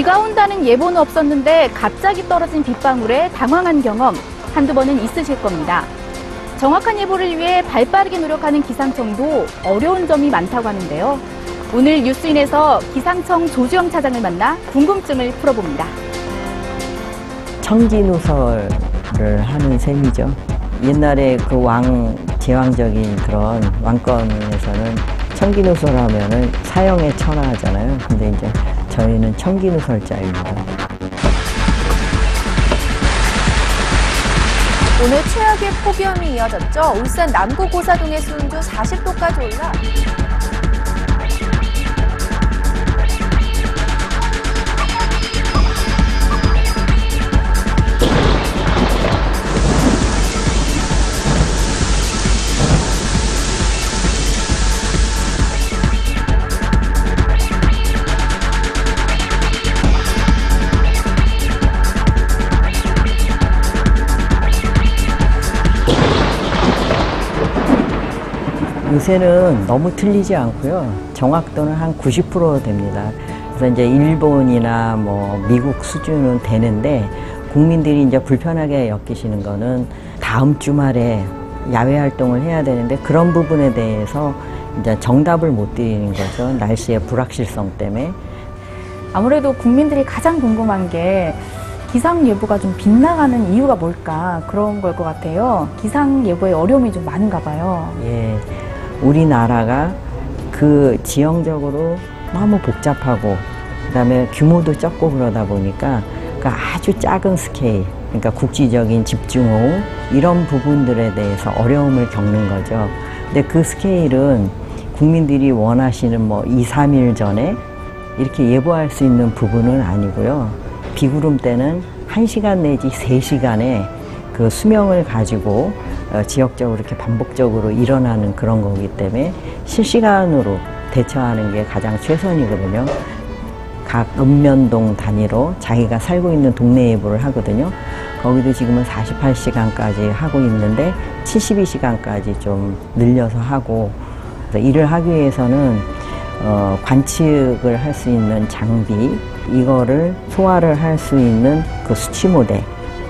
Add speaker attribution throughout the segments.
Speaker 1: 온다는 예보는 없었는데 갑자기 떨어진 빗방울에 당황한 경험 한두 번은 있으실 겁니다. 정확한 예보를 위해 발 빠르게 노력하는 기상청도 어려운 점이 많다고 하는데요. 오늘 뉴스인에서 기상청 조주영 차장을 만나 궁금증을 풀어봅니다.
Speaker 2: 청기누설을 하는 셈이죠. 옛날에 그 왕, 제왕적인 그런 왕권에서는 청기누설 하면은 사형에 처하잖아요. 근데 이제 저희는 청기누설자입니다.
Speaker 3: 오늘 최악의 폭염이 이어졌죠. 울산 남구 고사동의 수온도 40도까지 올라
Speaker 2: 요새는 너무 틀리지 않고요. 정확도는 한 90% 됩니다. 그래서 이제 일본이나 뭐 미국 수준은 되는데 국민들이 이제 불편하게 엮이시는 거는 다음 주말에 야외 활동을 해야 되는데 그런 부분에 대해서 이제 정답을 못 드리는 거죠. 날씨의 불확실성 때문에.
Speaker 1: 아무래도 국민들이 가장 궁금한 게 기상 예보가 좀 빗나가는 이유가 뭘까 그런 걸 것 같아요. 기상 예보에 어려움이 좀 많은가 봐요.
Speaker 2: 예, 우리나라가 그 지형적으로 너무 복잡하고 그다음에 규모도 적고 그러다 보니까 그 아주 작은 스케일, 그러니까 국지적인 집중호우 이런 부분들에 대해서 어려움을 겪는 거죠. 근데 그 스케일은 국민들이 원하시는 뭐 2, 3일 전에 이렇게 예보할 수 있는 부분은 아니고요. 비구름 때는 1시간 내지 3시간의 그 수명을 가지고 어, 지역적으로 이렇게 반복적으로 일어나는 그런 거기 때문에 실시간으로 대처하는 게 가장 최선이거든요. 각 읍면동 단위로 자기가 살고 있는 동네 예보를 하거든요. 거기도 지금은 48시간까지 하고 있는데 72시간까지 좀 늘려서 하고 일을 하기 위해서는 어, 관측을 할 수 있는 장비 이거를 소화를 할 수 있는 그 수치 모델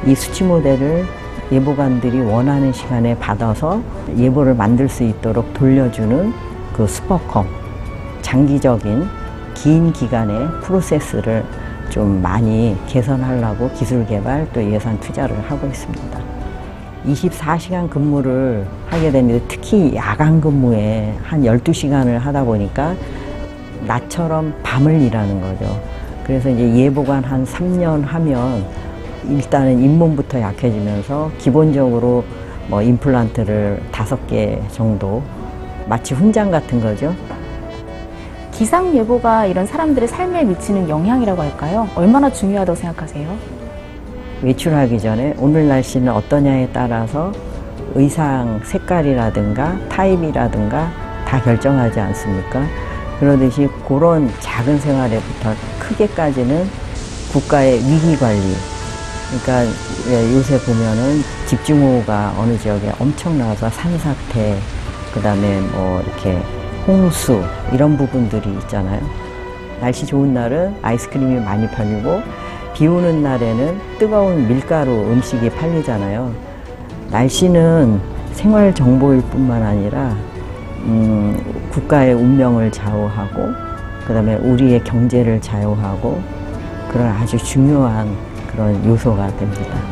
Speaker 2: 이 수치 모델을 예보관들이 원하는 시간에 받아서 예보를 만들 수 있도록 돌려주는 그 슈퍼컴 장기적인 긴 기간의 프로세스를 좀 많이 개선하려고 기술 개발 또 예산 투자를 하고 있습니다. 24시간 근무를 하게 되는데 특히 야간 근무에 한 12시간을 하다 보니까 낮처럼 밤을 일하는 거죠. 그래서 이제 예보관 한 3년 하면 일단은 잇몸부터 약해지면서 기본적으로 뭐 임플란트를 다섯 개 정도 마치 훈장 같은 거죠.
Speaker 1: 기상 예보가 이런 사람들의 삶에 미치는 영향이라고 할까요? 얼마나 중요하다고 생각하세요?
Speaker 2: 외출하기 전에 오늘 날씨는 어떠냐에 따라서 의상 색깔이라든가 타입이라든가 다 결정하지 않습니까? 그러듯이 그런 작은 생활에부터 크게까지는 국가의 위기 관리. 그러니까 예, 요새 보면은 집중호우가 어느 지역에 엄청 나와서 산사태, 그 다음에 뭐 이렇게 홍수 이런 부분들이 있잖아요. 날씨 좋은 날은 아이스크림이 많이 팔리고 비 오는 날에는 뜨거운 밀가루 음식이 팔리잖아요. 날씨는 생활 정보일 뿐만 아니라 음, 국가의 운명을 좌우하고 그다음에 우리의 경제를 좌우하고 그런 아주 중요한 그런 요소가 됩니다.